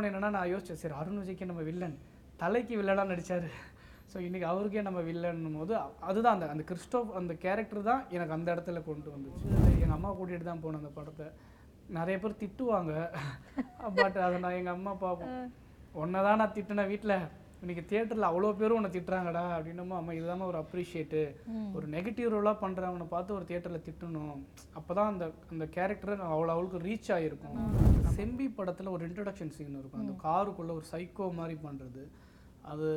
இன்னொன்று என்னன்னா நான் யோசிச்சேன் சரி அருண் விஜய்க்கு நம்ம வில்லன் தலைக்கு வில்லனாக நடிச்சாரு. ஸோ இன்னைக்கு அவருக்கே நம்ம வில்லன்னும் போது அதுதான் அந்த அந்த கிறிஸ்டோப் அந்த கேரக்டர் தான் எனக்கு அந்த இடத்துல கொண்டு வந்துச்சு. எங்கள் அம்மா கூட்டிகிட்டு தான் போனேன் அந்த படத்தை. நிறைய பேர் திட்டுவாங்க. பட் அதை நான் எங்கள் அம்மா பார்ப்போம். உன்னை தான் நான் திட்டினேன் வீட்டில் இன்னைக்கு தியேட்டரில் அவ்வளோ பேரும் உன்னை திட்டுறாங்கடா அப்படின்னமோ அம்மா இதுதான் ஒரு அப்ரிஷியேட்டு ஒரு நெகட்டிவ் ரோலாக பண்ணுறவனை பார்த்து ஒரு தியேட்டரில் திட்டணும். அப்போ தான் அந்த அந்த கேரக்டர் அவ்வளோ அவளுக்கு ரீச் ஆகிருக்கும் செம்பி படத்தில் ஒரு இன்ட்ரடக்ஷன் சீன் இருக்கும். அந்த காருக்குள்ளே ஒரு சைக்கோ மாதிரி பண்ணுறது அது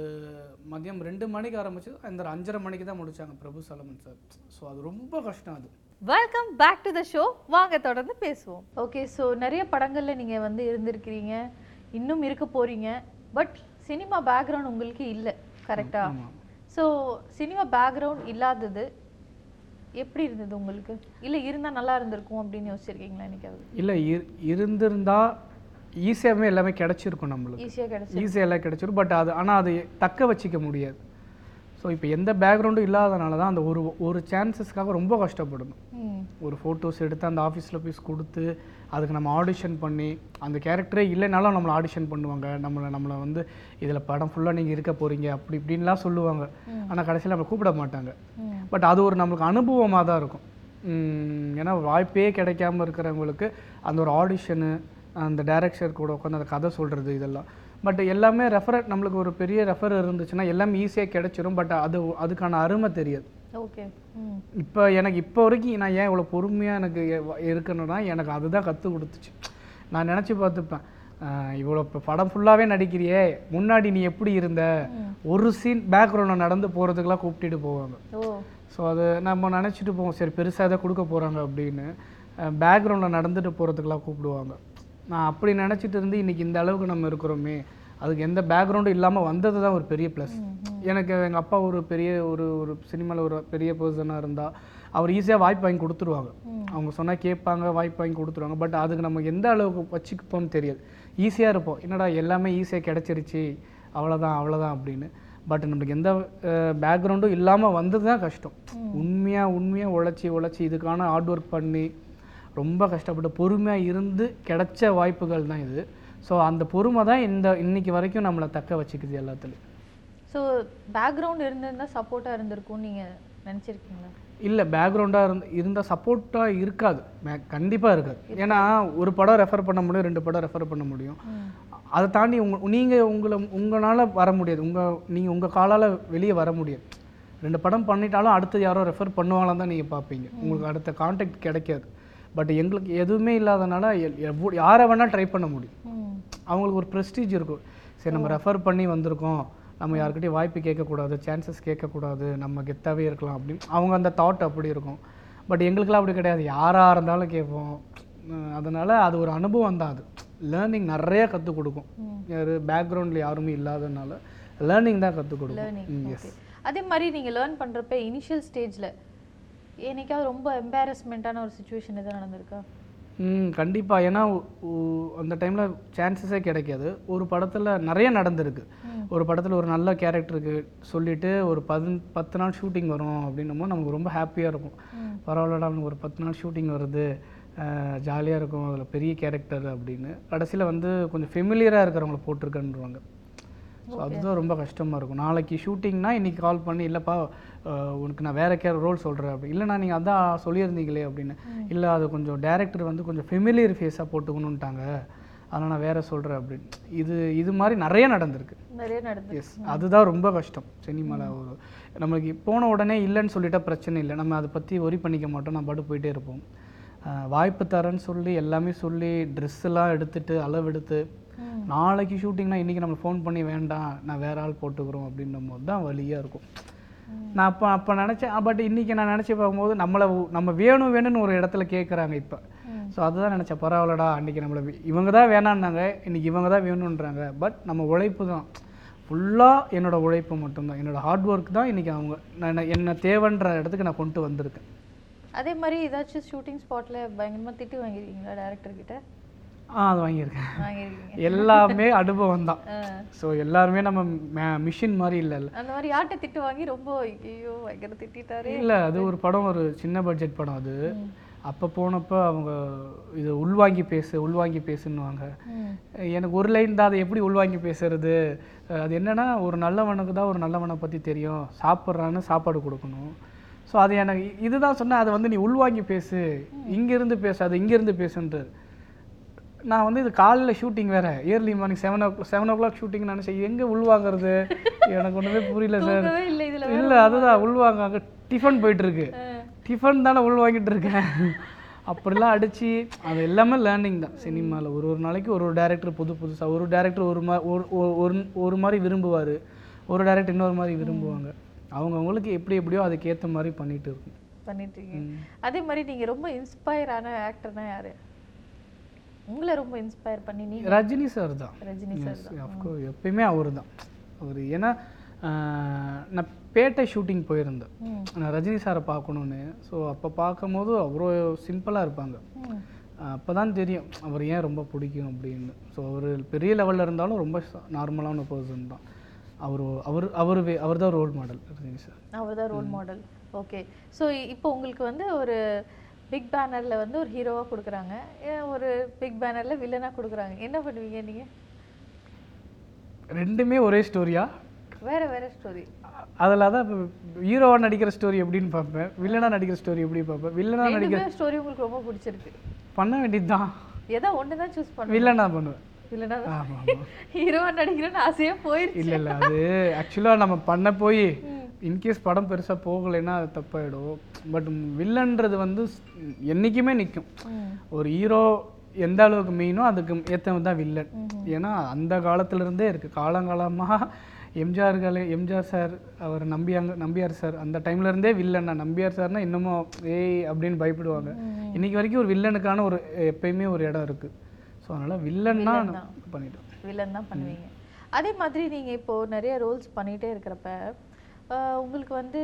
மதியம் ரெண்டு மணிக்கு ஆரம்பிச்சு அந்த அஞ்சரை மணிக்கு தான் முடிச்சாங்க பிரபு சலமன் சார். ஸோ அது ரொம்ப கஷ்டம் அது. Welcome back to the show வாங்க தொடர்ந்து பேசுவோம். ஓகே ஸோ நிறைய படங்கள்ல நீங்க வந்து இருந்திருக்கிறீங்க. இன்னும் இருக்க போறீங்க. பட் சினிமா பேக்ரவுண்ட் உங்களுக்கு இல்லை கரெக்டா ஆமாம் ஸோ சினிமா பேக்ரவுண்ட் இல்லாதது எப்படி இருந்தது உங்களுக்கு? இல்லை இருந்தா நல்லா இருந்திருக்கும் அப்படின்னு யோசிச்சிருக்கீங்களா என்னைக்காவது? இல்லை இருந்திருந்தா ஈஸியாகவே எல்லாமே கிடைச்சிருக்கும் நம்மளுக்கு. ஈஸியாக கிடைச்சு ஈஸியாக எல்லாம் கிடைச்சிரும். பட் அது ஆனால் அது தக்க வச்சிக்க முடியாது. ஸோ இப்போ எந்த பேக்ரவுண்டும் இல்லாதனால தான் அந்த ஒரு ஒரு சான்சஸ்க்காக ரொம்ப கஷ்டப்படணும். ஒரு ஃபோட்டோஸ் எடுத்து அந்த ஆஃபீஸில் போய் கொடுத்து அதுக்கு நம்ம ஆடிஷன் பண்ணி அந்த கேரக்டரே இல்லைனாலும் நம்மளை ஆடிஷன் பண்ணுவாங்க. நம்மளை நம்மளை வந்து இதில் படம் ஃபுல்லாக நீங்கள் இருக்க போகிறீங்க அப்படி இப்படின்லாம் சொல்லுவாங்க. ஆனால் கடைசியில் நம்மளை கூப்பிட மாட்டாங்க. பட் அது ஒரு நம்மளுக்கு அனுபவமாக தான் இருக்கும். ஏன்னா வாய்ப்பே கிடைக்காம இருக்கிறவங்களுக்கு அந்த ஒரு ஆடிஷனு அந்த டைரக்டர் கூட உட்காந்து அந்த கதை சொல்கிறது இதெல்லாம். பட் எல்லாமே ரெஃபர் நம்மளுக்கு ஒரு பெரிய ரெஃபர் இருந்துச்சுன்னா எல்லாமே ஈஸியாக கிடைச்சிரும். பட் அது அதுக்கான அருமை தெரியாது. ஓகே இப்போ எனக்கு இப்போ வரைக்கும் நான் ஏன் இவ்வளோ பொறுமையாக எனக்கு இருக்கணும்னா எனக்கு அதுதான் கற்றுக் கொடுத்துச்சு. நான் நினச்சி பார்த்துப்பேன். இவ்வளோ இப்போ படம் ஃபுல்லாகவே நடிக்கிறியே. முன்னாடி நீ எப்படி இருந்த? ஒரு சீன் பேக்ரவுண்டில் நடந்து போகிறதுக்கெலாம் கூப்பிட்டுட்டு போவாங்க. ஸோ அது நம்ம நினச்சிட்டு போவோம். சரி பெருசாக எதை கொடுக்க போகிறாங்க அப்படின்னு. பேக்ரவுண்டில் நடந்துட்டு போகிறதுக்கெலாம் கூப்பிடுவாங்க. நான் அப்படி நினச்சிட்டு இருந்து இன்றைக்கி இந்த அளவுக்கு நம்ம இருக்கிறோமே அதுக்கு எந்த பேக்ரவுண்டும் இல்லாமல் வந்தது தான் ஒரு பெரிய ப்ளஸ் எனக்கு எங்கள் அப்பா ஒரு பெரிய ஒரு ஒரு சினிமாவில் ஒரு பெரிய பர்சனாக இருந்தால் அவர் ஈஸியாக வாய்ப்பு வாங்கி கொடுத்துருவாங்க. அவங்க சொன்னால் கேட்பாங்க வாய்ப்பு வாங்கி கொடுத்துருவாங்க. பட் அதுக்கு நம்ம எந்த அளவுக்கு வச்சுக்கப்போம்னு தெரியாது. ஈஸியாக இருப்போம். என்னடா எல்லாமே ஈஸியாக கிடச்சிருச்சு. அவ்வளோதான் அவ்வளோதான் அப்படின்னு. பட் நம்மளுக்கு எந்த பேக்ரவுண்டும் இல்லாமல் வந்தது தான் கஷ்டம். உண்மையாக உண்மையாக உழைச்சி உழைச்சி இதுக்கான ஹார்ட் ஒர்க் பண்ணி ரொம்ப கஷ்டப்பட்டு பொறுமையாக இருந்து கிடைச்ச வாய்ப்புகள் தான் இது. ஸோ அந்த பொறுமை தான் இந்த இன்னைக்கு வரைக்கும் நம்மளை தக்க வச்சுக்குது எல்லாத்துலேயும். ஸோ பேக்ரவுண்ட் இருந்திருந்தா சப்போர்ட்டாக இருந்திருக்கும்னு நீங்க நினச்சிருக்கீங்களா? இல்லை பேக்ரவுண்டாக இருந்து இருந்தால் சப்போர்ட்டாக இருக்காது கண்டிப்பாக இருக்காது. ஏன்னா ஒரு படம் ரெஃபர் பண்ண முடியும் ரெண்டு படம் ரெஃபர் பண்ண முடியும். அதை தாண்டி உங்க நீங்கள் உங்களை உங்களால் வர முடியாது. உங்கள் நீங்கள் உங்கள் காலால் வெளியே வர முடியாது. ரெண்டு படம் பண்ணிட்டாலும் அடுத்து யாரோ ரெஃபர் பண்ணுவாங்களான்னு தான் நீங்கள் பார்ப்பீங்க. உங்களுக்கு அடுத்த கான்டாக்ட் கிடைக்காது. பட் எங்களுக்கு எதுவுமே இல்லாதனால எவ்வளோ யாரை வேணால் ட்ரை பண்ண முடியும். அவங்களுக்கு ஒரு ப்ரெஸ்டீஜ் இருக்கும். சரி நம்ம ரெஃபர் பண்ணி வந்திருக்கோம். நம்ம யாருக்கிட்டையும் வாய்ப்பு கேட்கக்கூடாது சான்சஸ் கேட்கக்கூடாது நம்ம கெத்தாவே இருக்கலாம் அப்படின்னு. அவங்க அந்த தாட் அப்படி இருக்கும். பட் எங்களுக்கெல்லாம் அப்படி கிடையாது. யாராக இருந்தாலும் கேட்போம். அதனால அது ஒரு அனுபவம் தான் அது. லேர்னிங் நிறைய கற்றுக் கொடுக்கும். யார் பேக்ரவுண்டில் யாருமே இல்லாதனால லேர்னிங் தான் கற்றுக் கொடுக்கும். எஸ் அதே மாதிரி நீங்க லேர்ன் பண்றப்ப இனிஷியல் ஸ்டேஜ்ல என்னைக்காவது ரொம்ப எம்பாரஸ்மெண்ட்டான ஒரு சுச்சுவேஷன் எதுவும் நடந்திருக்கா? ம் கண்டிப்பாக ஏன்னா அந்த டைமில் சான்சஸே கிடைக்காது. ஒரு படத்தில் நிறைய நடந்திருக்கு. ஒரு படத்தில் ஒரு நல்ல கேரக்டருக்கு சொல்லிட்டு ஒரு பதின் பத்து நாள் ஷூட்டிங் வரும் அப்படின்னும் நமக்கு ரொம்ப ஹாப்பியாக இருக்கும். பரவாயில்லடா நமக்கு ஒரு பத்து நாள் ஷூட்டிங் வருது. ஜாலியாக இருக்கும். அதில் பெரிய கேரக்டர் அப்படின்னு. கடைசியில் வந்து கொஞ்சம் ஃபெமிலியராக இருக்கிறவங்கள போட்டிருக்கன்றுவாங்க ஸோ அதுதான் ரொம்ப கஷ்டமாக இருக்கும். நாளைக்கு ஷூட்டிங்னா இன்றைக்கி கால் பண்ணி இல்லைப்பா உனக்கு நான் வேறு கே ரோல் சொல்கிறேன் அப்படி. இல்லைண்ணா நீங்கள் அதான் சொல்லியிருந்தீங்களே அப்படின்னு. இல்லை அது கொஞ்சம் டேரக்டர் வந்து கொஞ்சம் ஃபெமிலியர் ஃபேஸாக போட்டுக்கணுன்ட்டாங்க அதனால் நான் வேறு சொல்கிறேன் அப்படின்னு இது இது மாதிரி நிறைய நடந்திருக்கு. நிறைய நடந்து எஸ் அதுதான் ரொம்ப கஷ்டம். சினிமாவில் ஒரு நம்மளுக்கு போன உடனே இல்லைன்னு சொல்லிட்டா பிரச்சனை இல்லை. நம்ம அதை பற்றி ஒரி பண்ணிக்க மாட்டோம். நம்ம பாட்டு போயிட்டே இருப்போம். வாய்ப்பு தரேன்னு சொல்லி எல்லாமே சொல்லி ட்ரெஸ் எல்லாம் எடுத்துட்டு அளவெடுத்து நாளைக்கு ஷூட்டிங்னா இன்றைக்கி நம்ம ஃபோன் பண்ணி வேண்டாம் நான் வேற ஆள் போட்டுக்கிறோம் அப்படின்னும் போது தான் வலியாக இருக்கும். நான் அப்போ அப்போ நினச்சேன் பட் இன்றைக்கி நான் நினச்சி பார்க்கும்போது நம்மளை நம்ம வேணும் வேணும்னு ஒரு இடத்துல கேட்குறாங்க இப்போ. ஸோ அதுதான் நினச்சேன் பரவாயில்லடா அன்றைக்கி நம்மளை இவங்க தான் வேணான்னாங்க இன்றைக்கி இவங்க தான் வேணுன்றாங்க பட் நம்ம உழைப்பு தான். ஃபுல்லாக என்னோட உழைப்பு மட்டும்தான். என்னோட ஹார்ட் ஒர்க் தான் இன்றைக்கி அவங்க நான் என்ன தேவைன்ற இடத்துக்கு நான் கொண்டு வந்திருக்கேன். அதே மாதிரி ஏதாச்சும் ஷூட்டிங் ஸ்பாட்ல பயங்கரமா திட்டு வாங்கிருக்கீங்களா டேரக்டர் கிட்ட? ஆ அது வாங்கியிருக்கேன். எல்லாமே அனுபவம் தான். ஸோ எல்லாருமே நம்ம மிஷின் மாதிரி இல்லைல்ல. அந்த மாதிரி யார்கிட்ட திட்டு வாங்கி ரொம்ப ஐயோ பயங்கர திட்டிட்டாரு. இல்லை அது ஒரு படம் ஒரு சின்ன பட்ஜெட் படம் அது. அப்போ போனப்போ அவங்க இது உள்வாங்கி பேசு உள்வாங்கி பேசுன்னுவாங்க. ம். எனக்கு ஒரு லைன் தான் அதை எப்படி உள்வாங்கி பேசுறது? அது என்னன்னா ஒரு நல்லவனுக்கு தான் ஒரு நல்லவனை பற்றி தெரியும். சாப்பிட்றான்னு சாப்பாடு கொடுக்கணும். ஸோ அது எனக்கு இதுதான் சொன்னேன் அதை வந்து நீ உள்வாங்கி பேசு. இங்கேருந்து பேசு அது இங்கேருந்து பேசுன்றது நான் வந்து இது காலையில் ஷூட்டிங் வேறு. Early morning seven o seven o'clock shooting நினச்சேன் எங்கே உள்வாங்கிறது? எனக்கு ஒன்றுமே புரியல சார். இல்லை அதுதான் உள்வாங்க. அங்கே டிஃபன் போயிட்டு இருக்கு டிஃபன் தானே உள்வாங்கிட்டு இருக்கேன். அப்படிலாம் அடிச்சு அது எல்லாமே லேர்னிங் தான். சினிமாவில் ஒரு ஒரு நாளைக்கு ஒரு ஒரு டேரக்டர் புது புதுசாக ஒரு டேரக்டர் ஒரு மா ஒரு ஒரு- ஒரு மாதிரி விரும்புவார். ஒரு டேரக்டர் இன்னொரு மாதிரி விரும்புவாங்க. அவங்கவுங்களுக்கு எப்படி எப்படியோ அதுக்கேற்ற மாதிரி பண்ணிட்டு இருக்கும் பண்ணிட்டு இருக்கீங்க. அதே மாதிரி நீங்க ரொம்ப இன்ஸ்பயர் ஆன ஆக்டர்னா யாரு? உங்களை ரொம்ப இன்ஸ்பயர் பண்ணி நீங்க ரஜினி சார் தான். ரஜினி சார் தான். அஃப்கோர்ஸ் எப்பயுமே அவர் தான் அவர் ஏன்னா நான் பேட்டை ஷூட்டிங் போயிருந்தேன். நான் ரஜினி சாரை பார்க்கணுன்னு ஸோ அப்போ பார்க்கும்போது அவ்வளோ சிம்பிளாக இருப்பாங்க. அப்போ தான் தெரியும் அவர் ஏன் ரொம்ப பிடிக்கும் அப்படின்னு. ஸோ அவர் பெரிய லெவலில் இருந்தாலும் ரொம்ப நார்மலான பர்சன் தான். அவர் அவர் அவர் அவர் தான் ரோல் மாடல் ரஜினி சார் அவர் தான் ரோல் மாடல் ஓகே ஸோ இப்போ உங்களுக்கு வந்து ஒரு பிக் பேனர்ல வந்து ஒரு ஹீரோவா கொடுக்குறாங்க. ஒரு பிக் பேனர்ல வில்லனா கொடுக்குறாங்க. என்ன பண்ணுவீங்க நீங்க? ரெண்டுமே ஒரே ஸ்டோரியா வேற வேற ஸ்டோரி அதில் தான் ஹீரோவாக நடிக்கிற ஸ்டோரி எப்படின்னு பார்ப்பேன். வில்லனாக நடிக்கிற ஸ்டோரி எப்படி பார்ப்பேன்? வில்லனாக நடிக்கிற ஸ்டோரி உங்களுக்கு ரொம்ப பிடிச்சிருக்கு. பண்ண வேண்டியது தான் ஏதோ ஒன்று தான் சூஸ் பண்ணுங்க வில்லனாக பண்ணுவேன். இல்லைன்னா ஆமாம் ஆமாம் ஹீரோவா நடிக்கிறேன்னு ஆசையா போயிருச்சு. இல்லை இல்லை அது ஆக்சுவலாக நம்ம பண்ண போய் இன்கேஸ் படம் பெருசாக போகலைன்னா அது தப்பாயிடும். பட் வில்லன்றது வந்து என்றைக்குமே நிற்கும். ஒரு ஹீரோ எந்த அளவுக்கு மெயினோ அதுக்கு ஏற்றவன் தான் வில்லன். ஏன்னா அந்த காலத்துல இருந்தே இருக்குது காலங்காலமாக எம்ஜிஆர்களே எம்ஜிஆர் சார் அவர் நம்பியாங்க நம்பியார் சார் அந்த டைம்ல இருந்தே வில்லன் நம்பியார் சார்னா இன்னமும் ஏய் அப்படின்னு பயப்படுவாங்க. இன்னைக்கு வரைக்கும் ஒரு வில்லனுக்கான ஒரு எப்பயுமே ஒரு இடம் இருக்கு. ஸோ அதனால வில்லன்னா பண்ணிட்டோம். வில்லன் தான் பண்ணுவீங்க. அதே மாதிரி நீங்க இப்போ நிறைய ரோல்ஸ் பண்ணிட்டே இருக்கிறப்ப உங்களுக்கு வந்து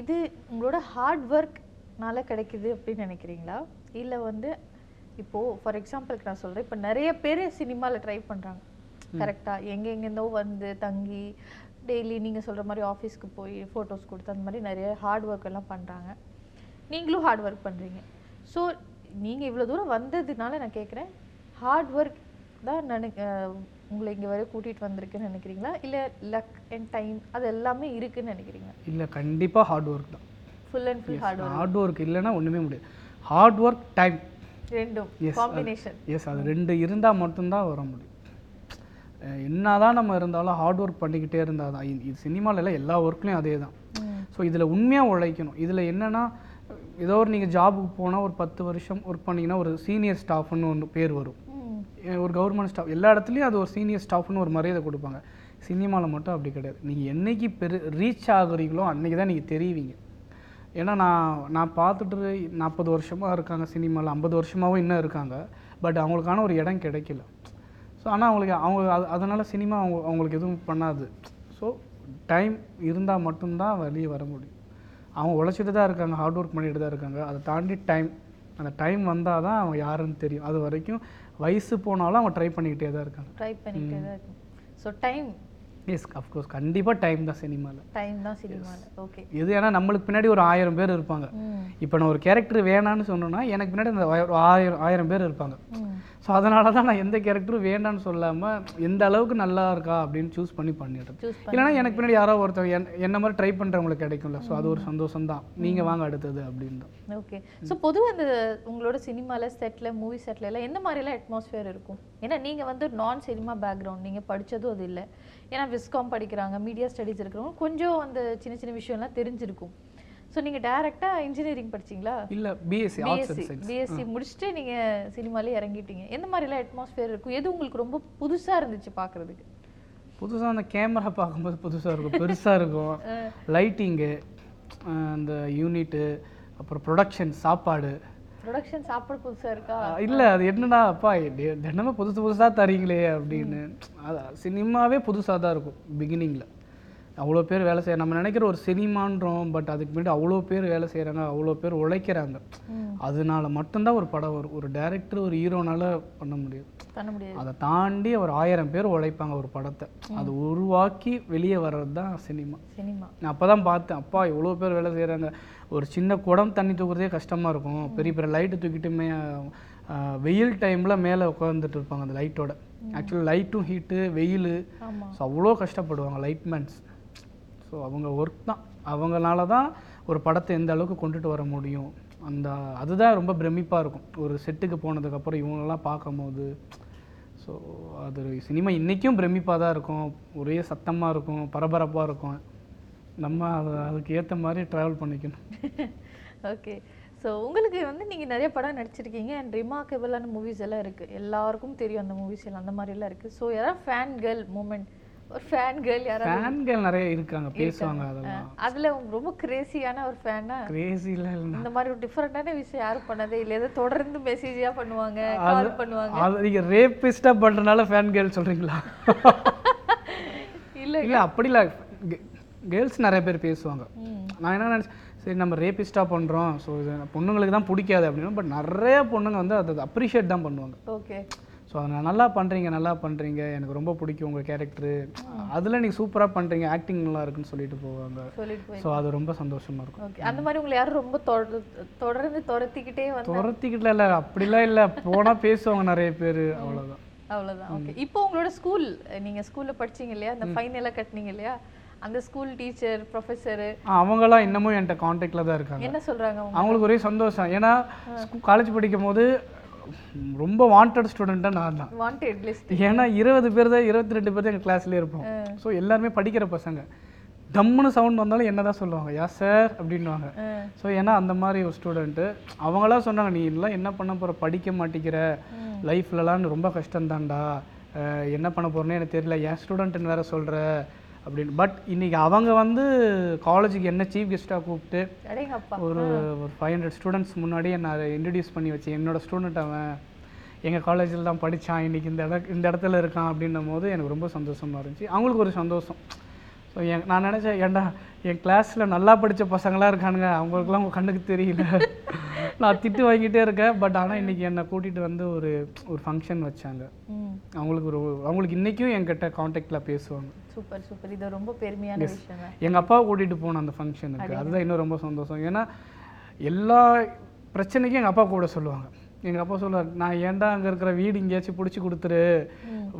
இது உங்களோட ஹார்ட் ஒர்க்னால கிடைக்குது அப்படின்னு நினைக்கிறீங்களா? இல்ல வந்து இப்போ ஃபார் எக்ஸாம்பிளுக்கு நான் சொல்றேன் இப்போ நிறைய பேர் சினிமாவில் ட்ரை பண்றாங்க. கரெக்டா எங்க எங்கேருந்தோ வந்து தங்கி டெய்லி நீங்க சொல்ற மாதிரி ஆஃபீஸ்க்கு போய் ஃபோட்டோஸ் கொடுத்து அந்த மாதிரி நிறைய ஹார்ட் ஒர்க் எல்லாம் பண்றாங்க. நீங்களும் ஹார்ட் ஒர்க் பண்றீங்க. ஸோ நீங்க இவ்வளவு தூரம் வந்ததுனால நான் கேட்குறேன் ஹார்ட் ஒர்க் தான் நினை உங்களை இங்க வரை கூட்டிட்டு வந்திருக்குன்னு நினைக்கிறீங்களா? இல்ல லக் அண்ட் டைம் அது எல்லாமே இருக்குன்னு நினைக்கிறீங்க இல்லை கண்டிப்பாக ஹார்ட் ஒர்க் தான். Full and full hard hard work இல்லைன்னா ஒன்றுமே முடியாது. ஹார்ட் ஒர்க் டைம் ரெண்டும் Yes, காம்பினேஷன் எஸ் அது ரெண்டு இருந்தால் மட்டும்தான் வர முடியும். என்னதான் நம்ம இருந்தாலும் ஹார்ட் ஒர்க் பண்ணிக்கிட்டே இருந்தால் தான். இது சினிமாவில் எல்லாம் எல்லா ஒர்க்லேயும் அதே தான். ஸோ இதில் உண்மையாக உழைக்கணும். இதில் என்னென்னா ஏதோ ஒரு நீங்கள் ஜாபுக்கு போனால் ஒரு பத்து வருஷம் ஒர்க் பண்ணீங்கன்னா ஒரு சீனியர் ஸ்டாஃப்னு ஒன்று பேர் வரும். ஒரு கவர்மெண்ட் ஸ்டாஃப் எல்லா இடத்துலையும் அது ஒரு சீனியர் ஸ்டாஃப்னு ஒரு மரியாதை கொடுப்பாங்க. சினிமாவில் மட்டும் அப்படி கிடையாது. நீங்கள் என்றைக்கு பெரு ரீச் ஆகுறீங்களோ அன்றைக்கி தான் நீங்கள் தெரிவிங்க. ஏன்னா நான் நான் பார்த்துட்டு நாற்பது வருஷமாக இருக்காங்க சினிமாவில் ஐம்பது வருஷமாகவும் இன்னும் இருக்காங்க. பட் அவங்களுக்கான ஒரு இடம் கிடைக்கல. ஸோ ஆனால் அவங்களுக்கு அவங்க அது அதனால் சினிமா அவங்க அவங்களுக்கு எதுவும் பண்ணாது. ஸோ டைம் இருந்தால் மட்டும்தான் வெளியே வர முடியும். அவங்க உழைச்சிட்டு தான் இருக்காங்க ஹார்ட் ஒர்க் பண்ணிட்டு தான் இருக்காங்க. அதை தாண்டி டைம் அந்த டைம் வந்தால் தான் அவங்க யாருன்னு தெரியும். அது வரைக்கும் வயசு போனாலும் அவங்க ட்ரை பண்ணிக்கிட்டே தான் இருக்காங்க ட்ரை பண்ணிக்கிட்டே தான் இருக்கும் so time yes of course கண்டிப்பாக டைம் தான் சினிமாவில் டைம் தான் சினிமாவில் ஓகே எது ஏன்னா நம்மளுக்கு பின்னாடி ஒரு ஆயிரம் பேர் இருப்பாங்க. இப்போ நான் ஒரு கேரக்டர் வேணான்னு சொன்னேன்னா எனக்கு பின்னாடி அந்த ஆயிரம் ஆயிரம் பேர் இருப்பாங்க. ஸோ அதனால தான் நான் எந்த கேரக்டரும் வேண்டான்னு சொல்லாமல் எந்த அளவுக்கு நல்லா இருக்கா அப்படின்னு சூஸ் பண்ணி பண்ணிடுறேன் இல்லைன்னா எனக்கு பின்னாடி யாரோ ஒருத்தர் என் என்ன மாதிரி ட்ரை பண்ணுறவங்களுக்கு கிடைக்கும்ல. ஸோ அது ஒரு சந்தோஷம் தான். நீங்கள் வாங்க அடுத்தது அப்படின்னு ஓகே ஸோ பொதுவாக இந்த உங்களோட சினிமாவில் செட்டில் மூவி செட்டில் எல்லாம் எந்த மாதிரிலாம் அட்மாஸ்ஃபியர் இருக்கும்? ஏன்னா நீங்கள் வந்து நான் சினிமா பேக்ரவுண்ட் நீங்கள் படிச்சதும் அது இல்லை. ஏன்னா விஸ்காம் படிக்கிறாங்க மீடியா ஸ்டடீஸ் இருக்கிறவங்க கொஞ்சம் அந்த சின்ன சின்ன விஷயம்லாம் தெரிஞ்சிருக்கும். ஸோ நீங்கள் டேரெக்டாக இன்ஜினியரிங் படிச்சீங்களா? இல்லை பிஎஸ்சி பிஎஸ்சி பிஎஸ்சி முடிச்சுட்டு நீங்கள் சினிமாலே இறங்கிட்டீங்க. எந்த மாதிரிலாம் அட்மாஸ்ஃபியர் இருக்கும்? எது உங்களுக்கு ரொம்ப புதுசாக இருந்துச்சு பார்க்குறதுக்கு? புதுசாக அந்த கேமரா பார்க்கும்போது புதுசாக இருக்கும். பெருசாக இருக்கும். லைட்டிங்கு அந்த யூனிட்டு அப்புறம் ப்ரொடக்ஷன் சாப்பாடு. ப்ரொடக்ஷன் சாப்பாடு புதுசாக இருக்கா? இல்லை அது என்னடா அப்பா தினமும் புதுசு புதுசாக தரீங்களே அப்படின்னு. அது சினிமாவே புதுசாக தான் இருக்கும் பிகினிங்கில் அவ்வளோ பேர் வேலை செய்ய நம்ம நினைக்கிற ஒரு சினிமான்றோம் பட் அதுக்கு முன்னாடி அவ்வளோ பேர் வேலை செய்கிறாங்க அவ்வளோ பேர் உழைக்கிறாங்க. அதனால மட்டும்தான் ஒரு படம் வரும். ஒரு டைரக்டர் ஒரு ஹீரோனால பண்ண முடியும். பண்ண முடியாது. அதை தாண்டி ஒரு ஆயிரம் பேர் உழைப்பாங்க ஒரு படத்தை. அது உருவாக்கி வெளியே வர்றது தான் சினிமா. சினிமா. நான் அப்போ தான் பார்த்தேன் அப்பா இவ்வளோ பேர் வேலை செய்கிறாங்க ஒரு சின்ன குடம் தண்ணி தூக்குறதே கஷ்டமாக இருக்கும். பெரிய பெரிய லைட்டு தூக்கிட்டு மே வெயில் டைமில் மேலே உட்காந்துட்டு இருப்பாங்க அந்த லைட்டோட ஆக்சுவலி லைட்டும் ஹீட்டு வெயில். ஸோ அவ்வளோ கஷ்டப்படுவாங்க லைட்மேன்ஸ் ஸோ அவங்க ஒர்க் தான். அவங்களால தான் ஒரு படத்தை எந்த அளவுக்கு கொண்டுட்டு வர முடியும். அந்த அதுதான் ரொம்ப பிரமிப்பாக இருக்கும். ஒரு செட்டுக்கு போனதுக்கப்புறம் இவங்களெல்லாம் பார்க்கும்போது ஸோ அது சினிமா இன்றைக்கும் பிரமிப்பாக தான் இருக்கும். ஒரே சத்தமாக இருக்கும் பரபரப்பாக இருக்கும். நம்ம அது அதுக்கு ஏற்ற மாதிரி ட்ராவல் பண்ணிக்கணும். ஓகே ஸோ உங்களுக்கு வந்து நீங்க நிறைய படம் நடிச்சிருக்கீங்க அண்ட் ரிமார்க்கபிளான மூவிஸ் எல்லாம் இருக்கு. எல்லாருக்கும் தெரியும் அந்த மூவிஸ் எல்லாம் அந்த மாதிரி எல்லாம் இருக்கு. ஸோ யாராவது ஃபேன் கேர்ள் மூமெண்ட் ஒரு ஃபேன் கேர்ள் யாராவது ஃபேன்கள் நிறைய இருக்காங்க பேசுவாங்க அதெல்லாம். அதுல ரொம்ப கிரேசியான ஒரு ஃபேனா கிரேசிலாம் இல்லை இந்த மாதிரி ஒரு டிஃப்ரெண்டான விஷயம் யாரும் பண்ணதே இல்லை. ஏதோ தொடர்ந்து மெசேஜா பண்ணுவாங்க கால் பண்ணுவாங்க. அது நீங்கள் ரேப்பிஸ்டாக பண்ணுறதுனால ஃபேன் கேர்ள் சொல்கிறீங்களா இல்ல. இல்லை அப்படி இல்லை கேர்ள்ஸ் நிறைய பேர் பேசுவாங்க. நான் என்ன நினச்சேன் சரி நம்ம ரேபிஸ்டாக பண்ணுறோம் ஸோ இது பொண்ணுங்களுக்கு தான் பிடிக்காது அப்படின்னா பட் நிறைய பொண்ணுங்க வந்து அதை அப்ரிஷியேட் தான் பண்ணுவாங்க. ஓகே. ஸோ அதை நல்லா பண்ணுறீங்க நல்லா பண்ணுறீங்க எனக்கு ரொம்ப பிடிக்கும் உங்கள் கேரக்டரு அதில் நீங்கள் சூப்பராக பண்ணுறீங்க ஆக்டிங் நல்லா இருக்குன்னு சொல்லிட்டு போவாங்க. ஸோ அது ரொம்ப சந்தோஷமாக இருக்கும். ஓகே. அந்த மாதிரி உங்களை யாரும் ரொம்ப தொட- தொடர்ந்து துரத்திக்கிட்டே வந்து துரத்திக்கிட்டல இல்லை. அப்படிலாம் இல்லை. போனால் பேசுவாங்க நிறைய பேர். அவ்வளோதான் அவ்வளவுதான். ஓகே. இப்போ உங்களோட ஸ்கூல் நீங்க ஸ்கூல்ல படிச்சீங்க இல்லையா? அந்த ஃபைன் எல்லாம் கட்டினீங்க இல்லையா? அந்த ஸ்கூல் டீச்சர் ப்ரொஃபஸர் அவங்களாம் இன்னமும் என்கிட்ட காண்டாக்டில் தான் இருக்காங்க. என்ன சொல்றாங்க அவங்க? அவங்களுக்கு ஒரே சந்தோஷம். ஏன்னா காலேஜ் படிக்கும் போது ரொம்ப வாண்டட் ஸ்டூடெண்ட்டாக நான் தான். வாண்டட் லிஸ்ட் ஏன்னா இருபது பேர் தான் இருபத்தி ரெண்டு பேர் தான் எங்கள் கிளாஸ்லேயே இருப்போம். ஸோ எல்லாருமே படிக்கிற பசங்க. டம்முன்னு சவுண்ட் வந்தாலும் என்ன தான் சொல்லுவாங்க? யா சார் அப்படின்னுவாங்க. ஸோ ஏன்னா அந்த மாதிரி ஒரு ஸ்டூடெண்ட்டு அவங்களாம் சொன்னாங்க நீ எல்லாம் என்ன பண்ண போகிற படிக்க மாட்டேங்கிற லைஃப்லலாம் ரொம்ப கஷ்டம்தான்டா. என்ன பண்ண போகிறேன்னு எனக்கு தெரியல. என் ஸ்டூடெண்ட்டுன்னு வேற சொல்கிற அப்படின்னு. பட் இன்னைக்கு அவங்க வந்து காலேஜுக்கு என்ன சீஃப் கெஸ்ட்டாக கூப்பிட்டு ஒரு ஒரு ஃபைவ் ஹண்ட்ரட் ஸ்டூடெண்ட்ஸ் முன்னாடி நான் இன்ட்ரடியூஸ் பண்ணி வச்சேன். என்னோட ஸ்டூடெண்ட் அவன் எங்கள் காலேஜில் தான் படித்தான் இன்னைக்கு இந்த இட இந்த இடத்துல இருக்கான் அப்படின்னும் போது எனக்கு ரொம்ப சந்தோஷமாக இருந்துச்சு. அவங்களுக்கு ஒரு சந்தோஷம். ஸோ என் நான் நினச்சேன் ஏன்டா என் கிளாஸில் நல்லா படித்த பசங்களாம் இருக்கானுங்க. அவங்களுக்குலாம் உங்கள் கண்ணுக்கு தெரியல. நான் திட்டு வாங்கிட்டே இருக்கேன். பட் ஆனால் இன்னைக்கு என்னை கூட்டிகிட்டு வந்து ஒரு ஒரு ஃபங்க்ஷன் வச்சாங்க. அவங்களுக்கு ஒரு அவங்களுக்கு இன்றைக்கும் என்கிட்ட காண்டாக்டில் பேசுவாங்க. Super super. இது ரொம்ப பெருமையான விஷயம் எங்கள் அப்பாவை கூட்டிகிட்டு போனேன் அந்த ஃபங்க்ஷனுக்கு அதுதான் இன்னும் ரொம்ப சந்தோஷம். ஏன்னா எல்லா பிரச்சனைக்கும் எங்கள் அப்பா கூட சொல்லுவாங்க. எங்கள் அப்பா சொல்லுவார் நான் ஏன்டா அங்கே இருக்கிற வீடு எங்கேயாச்சும் பிடிச்சி கொடுத்துரு?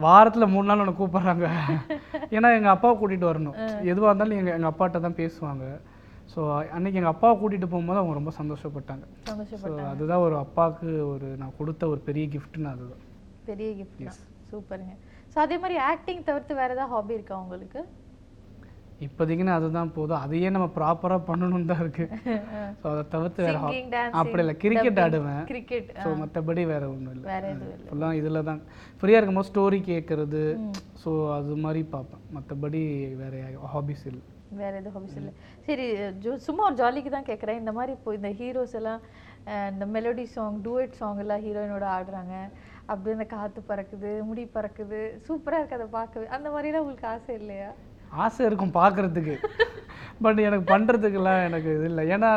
வாரத்தில் மூணு நாள் உனக்கு கூப்பிட்றாங்க. ஏன்னா எங்கள் அப்பாவை கூட்டிகிட்டு வரணும். எதுவாக இருந்தாலும் எங்கள் எங்கள் அப்பாட்ட தான் பேசுவாங்க. ஸோ அன்னைக்கு எங்கள் அப்பாவை கூட்டிகிட்டு போகும்போது அவங்க ரொம்ப சந்தோஷப்பட்டாங்க. ஸோ அதுதான் ஒரு அப்பாவுக்கு ஒரு நான் கொடுத்த ஒரு பெரிய கிஃப்ட்னு அதுதான். பெரிய கிஃப்ட் சூப்பருங்க. ஸோ அதே மாதிரி ஆக்டிங் தவிர்த்து வேற ஏதாவது ஹாபி இருக்கா உங்களுக்கு? இப்போதைக்குன்னு அதுதான் போதும். அதையே நம்ம ப்ராப்பராக பண்ணணும் தான் இருக்கு. ஸோ அதை தவிர்த்து வேற சிங்கிங் அப்படி இல்லை கிரிக்கெட் ஆடுவேன். கிரிக்கெட் ஸோ மற்றபடி வேற ஒன்றும் இல்லை. ஃபுல்லாக இதில் தான். ஃப்ரீயாக இருக்கும்போது ஸ்டோரி கேட்குறது ஸோ அது மாதிரி பார்ப்பேன். மற்றபடி வேற ஹாபிஸ் இல்லை. வேற எதுவும் ஹாபிஸ் இல்லை. சரி ஜோ சும்மா ஒரு ஜாலிக்கு தான் கேட்குறேன் இந்த மாதிரி இப்போ இந்த ஹீரோஸ் எல்லாம் இந்த மெலோடி சாங் டூயட் சாங் எல்லாம் ஹீரோயினோட ஆடுறாங்க. அப்படியே இந்த காத்து பறக்குது முடி பறக்குது. சூப்பரா இருக்கு அதை பார்க்கவே. அந்த மாதிரிலாம் உங்களுக்கு ஆசை இல்லையா? ஆசை இருக்கும் பார்க்குறதுக்கு. பட் எனக்கு பண்ணுறதுக்கெல்லாம் எனக்கு இது இல்லை. ஏன்னா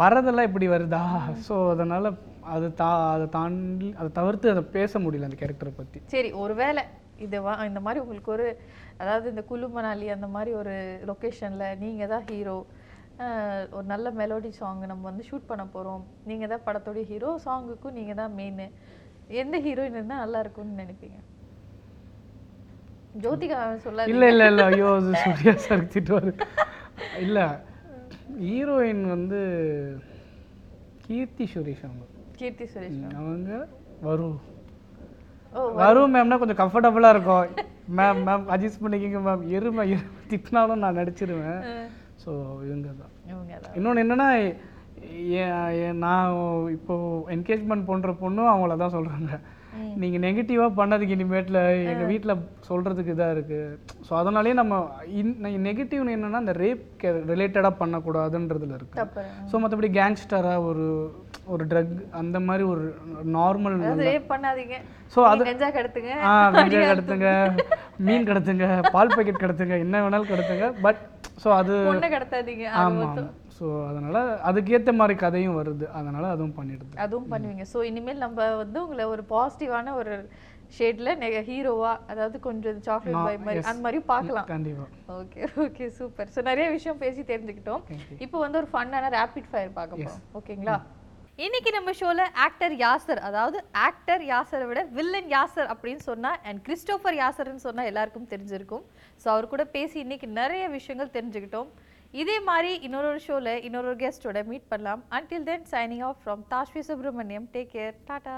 வரதெல்லாம் இப்படி வருதா? ஸோ அதனால் அது தா அதை தாண்டி அதை தவிர்த்து அதை பேச முடியல அந்த கேரக்டரை பற்றி சரி ஒருவேளை இது வா இந்த மாதிரி உங்களுக்கு ஒரு அதாவது இந்த குலு மணாலி அந்த மாதிரி ஒரு லொக்கேஷனில் நீங்கள் தான் ஹீரோ ஒரு நல்ல மெலோடி சாங் நம்ம வந்து ஷூட் பண்ண போகிறோம் நீங்கள் தான் படத்தோடைய ஹீரோ சாங்குக்கும் நீங்கள் தான் மெயின் எந்த ஹீரோயின் இருந்தால் நல்லா இருக்கும்னு நினைப்பீங்க? ஜோதிகா சொல்லாது இல்லை இல்லை இல்லை. ஐயோ அது சூர்யா சார் திட்டுவார். இல்லை ஹீரோயின் வந்து கீர்த்தி சுரேஷ் அவங்க. கீர்த்தி சுரேஷ் அவங்க. வரும் வரும். மேம்னா கொஞ்சம் கம்ஃபர்டபுளாக இருக்கும். மேம் மேம் அட்ஜஸ்ட் பண்ணிக்கிங்க மேம் எருமை எருமை திட்டினாலும் நான் நடிச்சிருவேன். ஸோ இவங்க தான் இன்னொன்று என்னென்னா நான் இப்போ என்கேஜ்மெண்ட் பண்ணுற பொண்ணும் அவங்கள தான் சொல்கிறாங்க நீங்கள் நெகட்டிவாக பண்ணதுக்கு இனிமேட்டில் எங்கள் வீட்டில் சொல்கிறதுக்கு இதாக இருக்குது ஸோ அதனாலேயே நம்ம நெகட்டிவ் என்னென்னா இந்த ரேப் ரிலேட்டடாக பண்ணக்கூடாதுன்றதுல இருக்குது ஸோ மற்றபடி கேங்ஸ்டராக ஒரு ஒரு ட்ரக் அந்த மாதிரி ஒரு நார்மல் ரேப் பண்ணாதீங்க. ஸோ அது கெஞ்சா கடத்துங்க. ஆ வெங்காயம் கடத்துங்க. மீன் கடத்துங்க. பால் பாக்கெட் கடத்துங்க. என்ன வேணாலும் கடத்துங்க. பட் ஸோ அது கடத்தாதீங்க. ஆமாம் ஸோ அதனால் அதுக்கேற்ற மாதிரி கதையும் வருது. அதனால் அதுவும் பண்ணிடுது. அதுவும் பண்ணுவீங்க. ஸோ இனிமேல் நம்ம வந்து உங்களை ஒரு பாசிட்டிவான ஒரு ஷேட்ல ஹீரோவா அதாவது கொஞ்சம் சாக்லேட் பாய் மாதிரி அந்த மாதிரி பார்க்கலாம். கண்டிப்பாக ஓகே ஓகே சூப்பர் ஸோ நிறைய விஷயம் பேசி தெரிஞ்சுக்கிட்டோம். இப்போ வந்து ஒரு ஃபன்னான ரேபிட் ஃபயர் பார்க்க போறோம். ஓகேங்களா இன்னைக்கு நம்ம ஷோல ஆக்டர் யாசர் அதாவது ஆக்டர் யாசரை விட வில்லன் யாசர் அப்படின்னு சொன்னா அண்ட் கிறிஸ்டோபர் யாசர்னு சொன்னா எல்லாருக்கும் தெரிஞ்சிருக்கும். ஸோ அவர் கூட பேசி இன்னைக்கு நிறைய விஷயங்கள் தெரிஞ்சுக்கிட்டோம். இதே மாதிரி இன்னொரு ஒரு ஷோல இன்னொரு கெஸ்ட்டோட மீட் பண்ணலாம். Until then signing off from Tashvi Subramaniam take care Tata